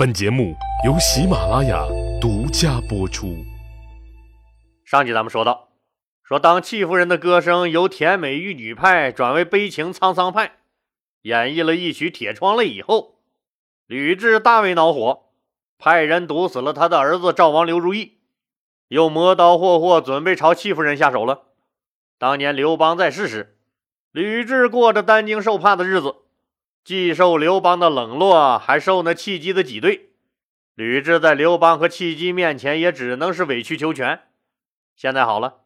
本节目由喜马拉雅独家播出。上集咱们说到，说当戚夫人的歌声由甜美玉女派转为悲情沧桑派，演绎了一曲《铁窗泪》以后，吕雉大为恼火，派人毒死了他的儿子赵王刘如意，又磨刀霍霍，准备朝戚夫人下手了。当年刘邦在世时，吕雉过着担惊受怕的日子。既受刘邦的冷落，还受那契机的挤兑。吕雉在刘邦和契机面前，也只能是委曲求全。现在好了，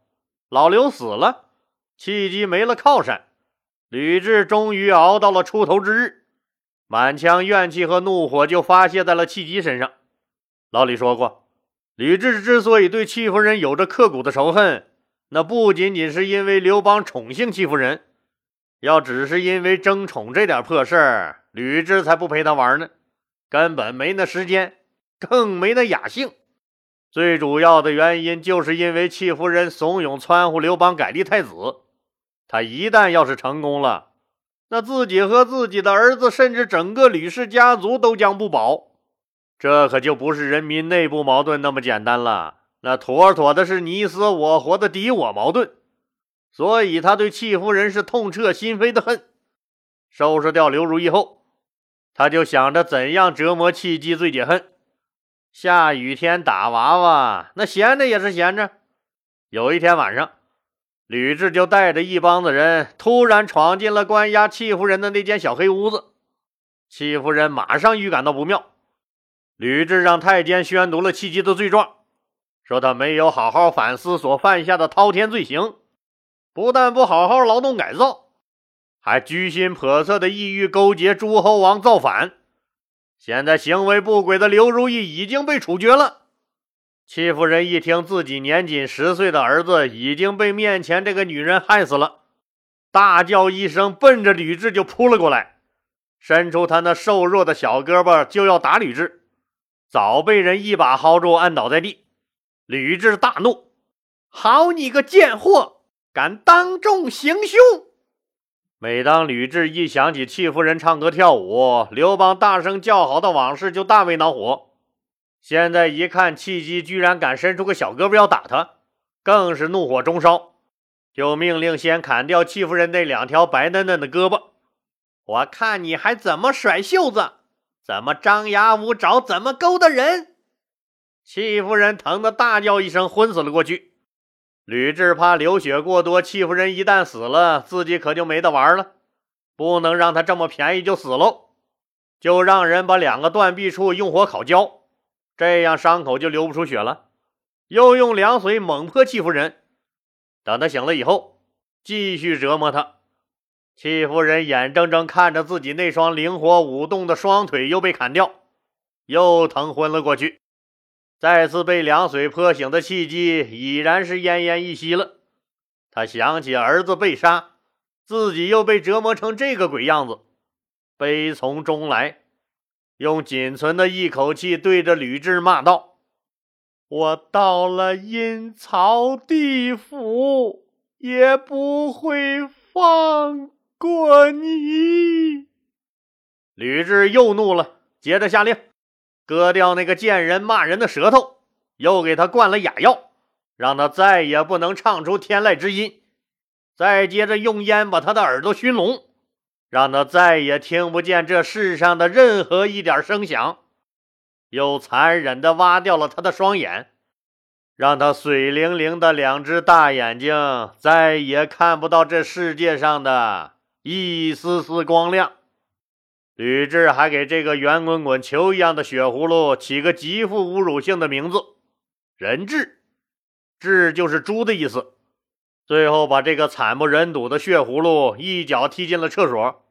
老刘死了，契机没了靠山，吕雉终于熬到了出头之日，满腔怨气和怒火就发泄在了契机身上。老李说过，吕雉之所以对戚夫人有着刻骨的仇恨，那不仅仅是因为刘邦宠幸戚夫人。要只是因为争宠这点破事儿，吕雉才不陪他玩呢，根本没那时间，更没那雅兴。最主要的原因就是因为戚夫人怂恿撺乎刘邦改立太子，他一旦要是成功了，那自己和自己的儿子，甚至整个吕氏家族都将不保。这可就不是人民内部矛盾那么简单了，那妥妥的是你死我活的敌我矛盾。所以他对戚夫人是痛彻心扉的恨。收拾掉刘如意后，他就想着怎样折磨戚姬最解恨。下雨天打娃娃，那闲着也是闲着。有一天晚上，吕雉就带着一帮子人突然闯进了关押戚夫人的那间小黑屋子。戚夫人马上预感到不妙，吕雉让太监宣读了戚姬的罪状，说他没有好好反思所犯下的滔天罪行。不但不好好劳动改造，还居心叵测的意欲勾结诸侯王造反。现在行为不轨的刘如意已经被处决了。戚夫人一听自己年仅十岁的儿子已经被面前这个女人害死了，大叫一声，奔着吕雉就扑了过来，伸出他那瘦弱的小胳膊就要打吕雉，早被人一把薅住，按倒在地。吕雉大怒：“好你个贱货！”敢当众行凶！每当吕雉一想起戚夫人唱歌跳舞、刘邦大声叫好的往事，就大为恼火。现在一看戚姬居然敢伸出个小胳膊要打他，更是怒火中烧，就命令先砍掉戚夫人那两条白嫩嫩的胳膊。我看你还怎么甩袖子，怎么张牙舞爪，怎么勾搭人！戚夫人疼得大叫一声，昏死了过去。吕雉怕流血过多，戚夫人一旦死了，自己可就没得玩了。不能让他这么便宜就死喽，就让人把两个断臂处用火烤焦，这样伤口就流不出血了。又用凉水猛泼戚夫人，等他醒了以后，继续折磨他。戚夫人眼睁睁看着自己那双灵活舞动的双腿又被砍掉，又疼昏了过去。再次被凉水泼醒的契机已然是奄奄一息了。他想起儿子被杀，自己又被折磨成这个鬼样子，悲从中来，用仅存的一口气对着吕雉骂道：“我到了阴曹地府，也不会放过你。”吕雉又怒了，接着下令。割掉那个贱人骂人的舌头，又给他灌了哑药，让他再也不能唱出天籁之音。再接着用烟把他的耳朵熏聋，让他再也听不见这世上的任何一点声响。又残忍地挖掉了他的双眼，让他水灵灵的两只大眼睛再也看不到这世界上的一丝丝光亮。吕雉还给这个圆滚滚球一样的血葫芦起个极富侮辱性的名字“人质”，“质”就是猪的意思。最后把这个惨不忍睹的血葫芦一脚踢进了厕所。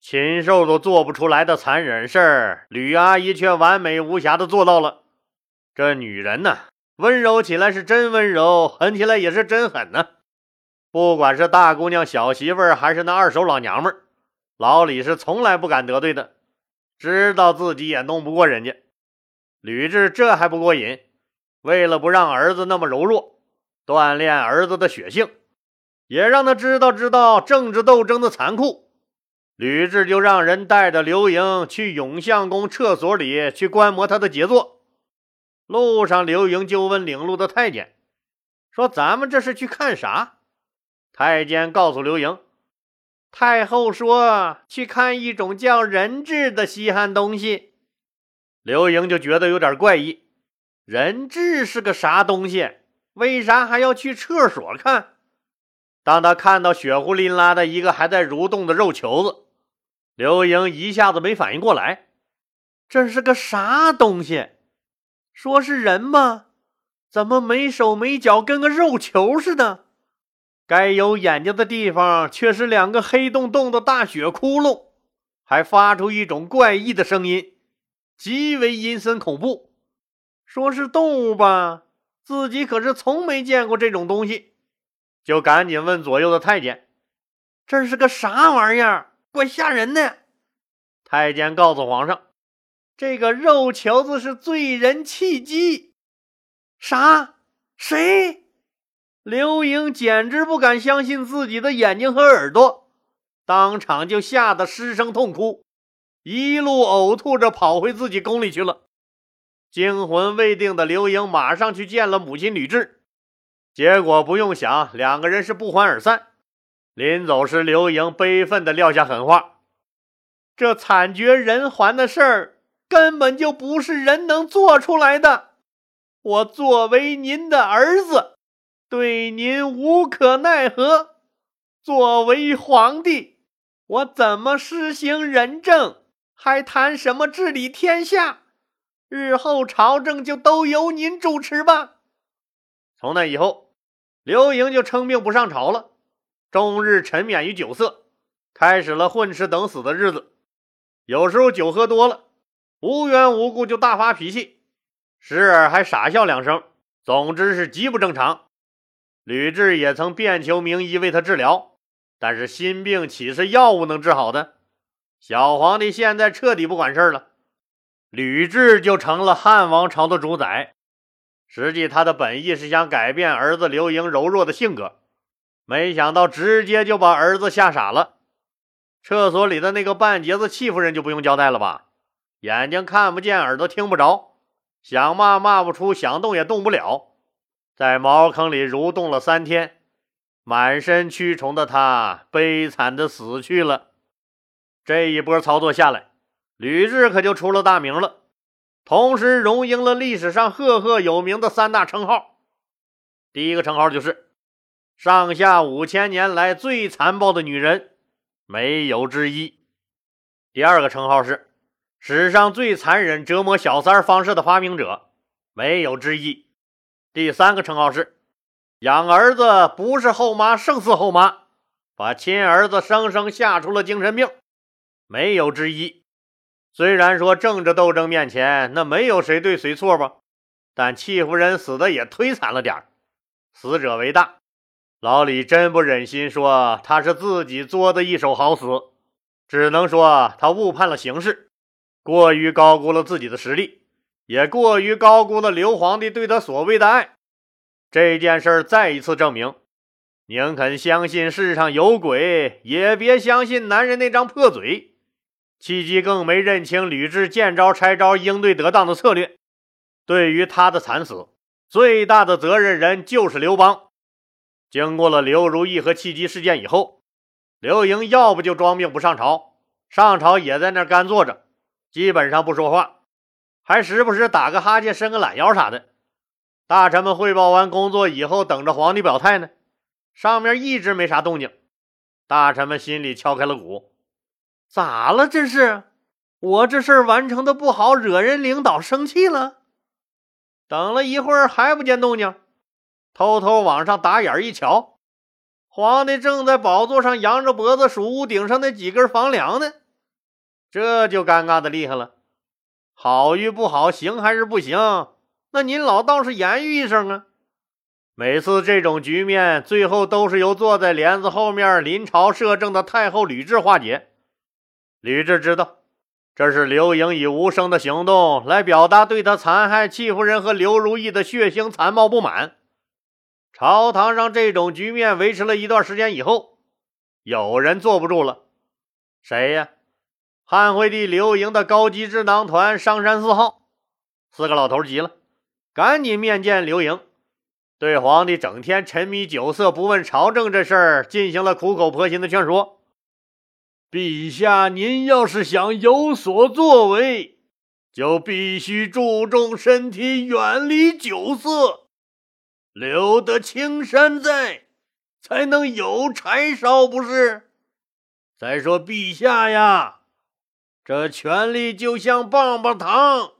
禽兽都做不出来的残忍事儿，吕阿姨却完美无瑕的做到了。这女人呢，温柔起来是真温柔，狠起来也是真狠呢。不管是大姑娘、小媳妇儿，还是那二手老娘们儿。老李是从来不敢得罪的，知道自己也弄不过人家。吕雉这还不过瘾，为了不让儿子那么柔弱，锻炼儿子的血性，也让他知道知道政治斗争的残酷。吕雉就让人带着刘盈去永相宫厕所里去观摩他的杰作。路上，刘盈就问领路的太监说：“咱们这是去看啥？”太监告诉刘盈：“太后说去看一种叫人质的稀罕东西。”刘盈就觉得有点怪异，人质是个啥东西？为啥还要去厕所看？当他看到血乎淋拉的一个还在蠕动的肉球子，刘盈一下子没反应过来，这是个啥东西？说是人吗？怎么没手没脚，跟个肉球似的？该有眼睛的地方却是两个黑洞洞的大血窟窿，还发出一种怪异的声音，极为阴森恐怖。说是动物吧，自己可是从没见过这种东西，就赶紧问左右的太监：“这是个啥玩意儿？怪吓人的！”太监告诉皇上。这个肉球子是罪人契机，啥？谁？刘盈简直不敢相信自己的眼睛和耳朵，当场就吓得失声痛哭，一路呕吐着跑回自己宫里去了。惊魂未定的刘盈马上去见了母亲吕雉，结果不用想，两个人是不欢而散。临走时，刘盈悲愤地撂下狠话：“这惨绝人寰的事儿。”根本就不是人能做出来的。我作为您的儿子，对您无可奈何。作为皇帝，我怎么施行仁政，还谈什么治理天下？日后朝政就都由您主持吧。从那以后，刘盈就称病不上朝了，终日沉湎于酒色，开始了混吃等死的日子。有时候酒喝多了。无缘无故就大发脾气，时而还傻笑两声，总之是极不正常。吕雉也曾遍求名医为他治疗，但是心病岂是药物能治好的？小皇帝现在彻底不管事了，吕雉就成了汉王朝的主宰。实际他的本意是想改变儿子刘盈柔弱的性格，没想到直接就把儿子吓傻了。厕所里的那个半截子戚夫人就不用交代了吧？眼睛看不见，耳朵听不着，想骂骂不出，想动也动不了，在茅坑里蠕动了三天，满身蛆虫的他悲惨的死去了。这一波操作下来，吕雉可就出了大名了，同时荣膺了历史上赫赫有名的三大称号。第一个称号就是上下五千年来最残暴的女人，没有之一。第二个称号是。史上最残忍折磨小三方式的发明者，没有之一。第三个称号是养儿子不是后妈胜似后妈，把亲儿子生生吓出了精神病，没有之一。虽然说政治斗争面前那没有谁对谁错吧，但戚夫人死的也忒惨了点死者为大。老李真不忍心说他是自己作的一手好死，只能说他误判了形势。过于高估了自己的实力，也过于高估了刘皇帝对他所谓的爱。这件事儿再一次证明，宁肯相信世上有鬼，也别相信男人那张破嘴。戚姬更没认清吕雉见招拆招、应对得当的策略。对于他的惨死，最大的责任人就是刘邦。经过了刘如意和戚姬事件以后，刘盈要不就装病不上朝，上朝也在那干坐着。基本上不说话，还时不时打个哈欠、伸个懒腰啥的。大臣们汇报完工作以后，等着皇帝表态呢。上面一直没啥动静，大臣们心里敲开了鼓：咋了？这是我这事儿完成的不好，惹人领导生气了？等了一会儿还不见动静，偷偷往上打眼一瞧，皇帝正在宝座上扬着脖子数屋顶上那几根房梁呢。这就尴尬的厉害了，好与不好，行还是不行？那您老倒是言语一声啊！每次这种局面，最后都是由坐在帘子后面临朝摄政的太后吕雉化解。吕雉知道，这是刘盈以无声的行动来表达对他残害戚夫人和刘如意的血腥残暴不满。朝堂上这种局面维持了一段时间以后，有人坐不住了。谁呀？汉惠帝刘盈的高级智囊团上山四号。四个老头急了，赶紧面见刘盈，对皇帝整天沉迷酒色、不问朝政这事儿进行了苦口婆心的劝说。陛下，您要是想有所作为，就必须注重身体，远离酒色，留得青山在，才能有柴烧，不是？再说，陛下呀，这权力就像棒棒糖。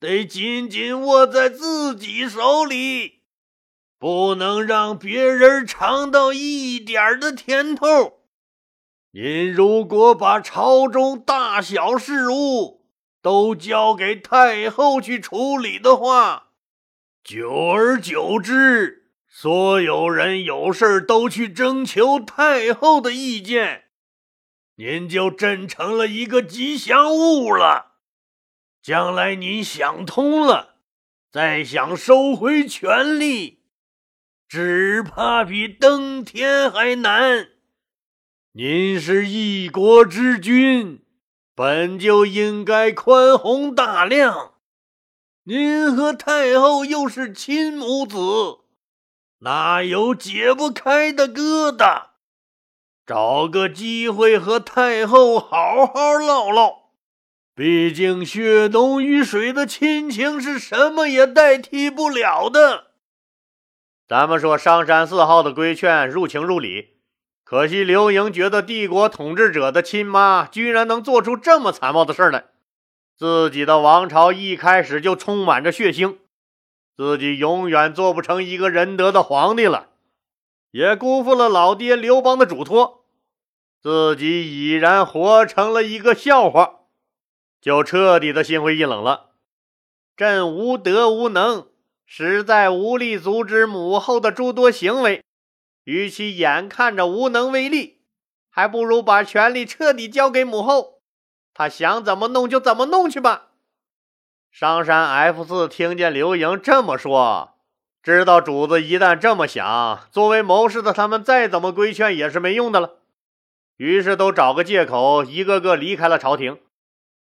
得紧紧握在自己手里，不能让别人尝到一点的甜头。您如果把朝中大小事务都交给太后去处理的话，久而久之，所有人有事都去征求太后的意见，您就真成了一个吉祥物了。将来您想通了，再想收回权力，只怕比登天还难。您是一国之君，本就应该宽宏大量。您和太后又是亲母子，哪有解不开的疙瘩？找个机会和太后好好唠唠。毕竟血浓于水的亲情是什么也代替不了的。咱们说商山四号的规劝入情入理，可惜刘盈觉得帝国统治者的亲妈居然能做出这么残暴的事来。自己的王朝一开始就充满着血腥，自己永远做不成一个仁德的皇帝了，也辜负了老爹刘邦的嘱托，自己已然活成了一个笑话。就彻底的心灰意冷了。朕无德无能，实在无力阻止母后的诸多行为。与其眼看着无能为力，还不如把权力彻底交给母后，她想怎么弄就怎么弄去吧。商山 F 四听见刘盈这么说，知道主子一旦这么想，作为谋士的他们再怎么规劝也是没用的了。于是都找个借口，一个个离开了朝廷。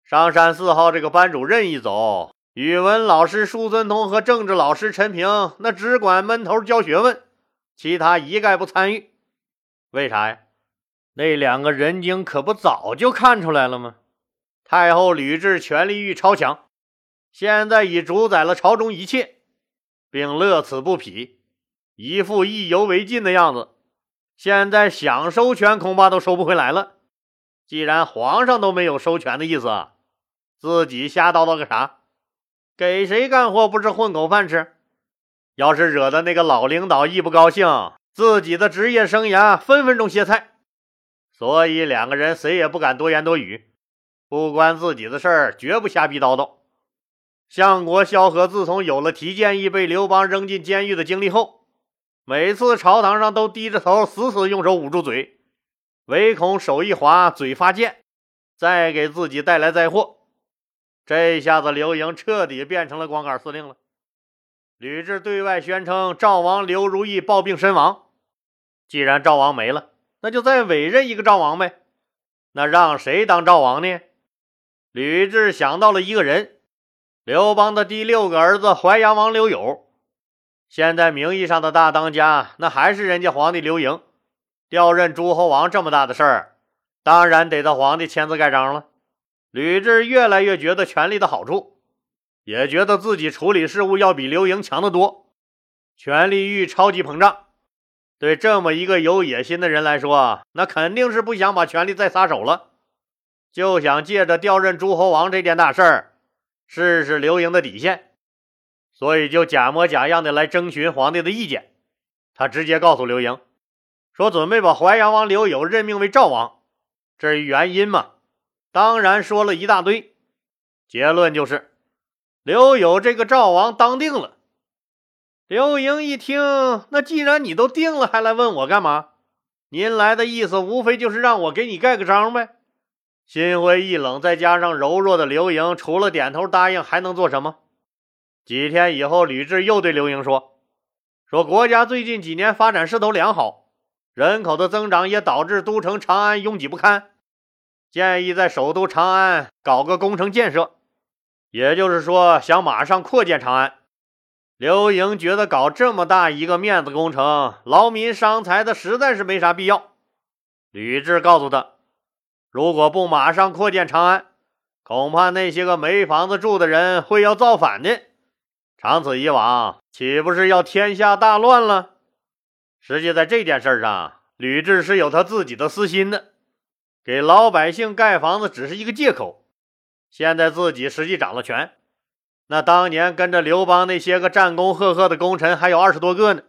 上山四号这个班主任一走，语文老师舒孙通和政治老师陈平那只管闷头教学问，其他一概不参与。为啥呀？那两个人精可不早就看出来了吗？太后吕雉权力欲超强，现在已主宰了朝中一切，并乐此不疲，一副意犹未尽的样子。现在想收权，恐怕都收不回来了。既然皇上都没有收权的意思。自己瞎叨叨个啥？给谁干活不是混口饭吃？要是惹得那个老领导一不高兴，自己的职业生涯分分钟歇菜。所以两个人谁也不敢多言多语，不关自己的事儿绝不瞎逼叨叨。相国萧何自从有了提建议被刘邦扔进监狱的经历后，每次朝堂上都低着头，死死用手捂住嘴，唯恐手一滑，嘴发贱，再给自己带来灾祸。这下子，刘盈彻底变成了光杆司令了。吕雉对外宣称赵王刘如意暴病身亡，既然赵王没了，那就再委任一个赵王呗。那让谁当赵王呢？吕雉想到了一个人，刘邦的第六个儿子淮阳王刘友。现在名义上的大当家，那还是人家皇帝刘盈。调任诸侯王这么大的事儿，当然得到皇帝签字盖章了。吕雉越来越觉得权力的好处，也觉得自己处理事务要比刘盈强得多，权力欲超级膨胀。对这么一个有野心的人来说，那肯定是不想把权力再撒手了，就想借着调任诸侯王这件大事儿，试试刘盈的底线。所以就假模假样的来征询皇帝的意见。他直接告诉刘盈，说准备把淮阳王刘友任命为赵王。至于原因嘛？当然说了一大堆，结论就是刘友这个赵王当定了。刘盈一听，那既然你都定了，还来问我干嘛？您来的意思无非就是让我给你盖个章呗。心灰意冷，再加上柔弱的刘盈，除了点头答应，还能做什么？几天以后，吕雉又对刘盈说：“说国家最近几年发展势头良好，人口的增长也导致都城长安拥挤不堪。”建议在首都长安搞个工程建设，也就是说，想马上扩建长安。刘盈觉得搞这么大一个面子工程，劳民伤财的，实在是没啥必要。吕雉告诉他，如果不马上扩建长安，恐怕那些个没房子住的人会要造反的。长此以往，岂不是要天下大乱了？实际在这件事上，吕雉是有他自己的私心的，给老百姓盖房子只是一个借口。现在自己实际掌了权。那当年跟着刘邦那些个战功赫赫的功臣还有二十多个呢，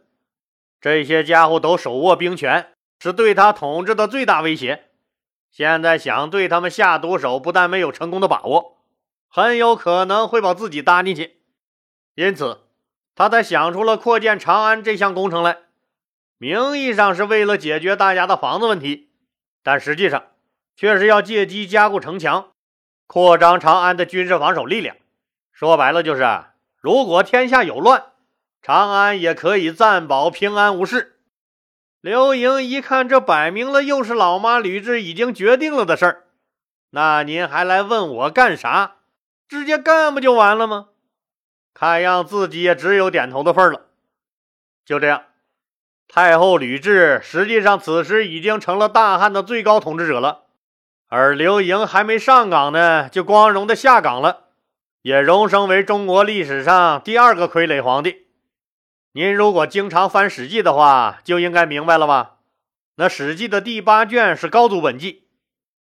这些家伙都手握兵权，是对他统治的最大威胁。现在想对他们下毒手，不但没有成功的把握，很有可能会把自己搭进去。因此，他才想出了扩建长安这项工程来。名义上是为了解决大家的房子问题，但实际上却是要借机加固城墙，扩张长安的军事防守力量。说白了就是，如果天下有乱，长安也可以暂保平安无事。刘盈一看，这摆明了又是老妈吕雉已经决定了的事儿，那您还来问我干啥？直接干不就完了吗？看样自己也只有点头的份了。就这样，太后吕雉实际上此时已经成了大汉的最高统治者了，而刘盈还没上岗呢，就光荣的下岗了。也荣升为中国历史上第二个傀儡皇帝。您如果经常翻《史记》的话，就应该明白了吧？那《史记》的第八卷是高祖本纪，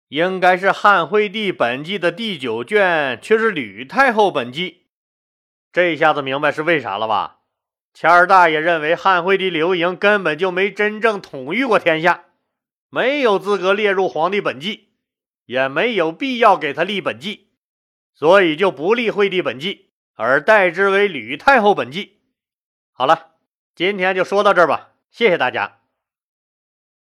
应该是汉惠帝本纪的第九卷，却是吕太后本纪。这下子明白是为啥了吧？谦儿大爷认为汉惠帝刘盈根本就没真正统御过天下，没有资格列入皇帝本纪，也没有必要给他立本纪。所以就不立惠帝本纪，而代之为吕太后本纪。好了，今天就说到这儿吧，谢谢大家。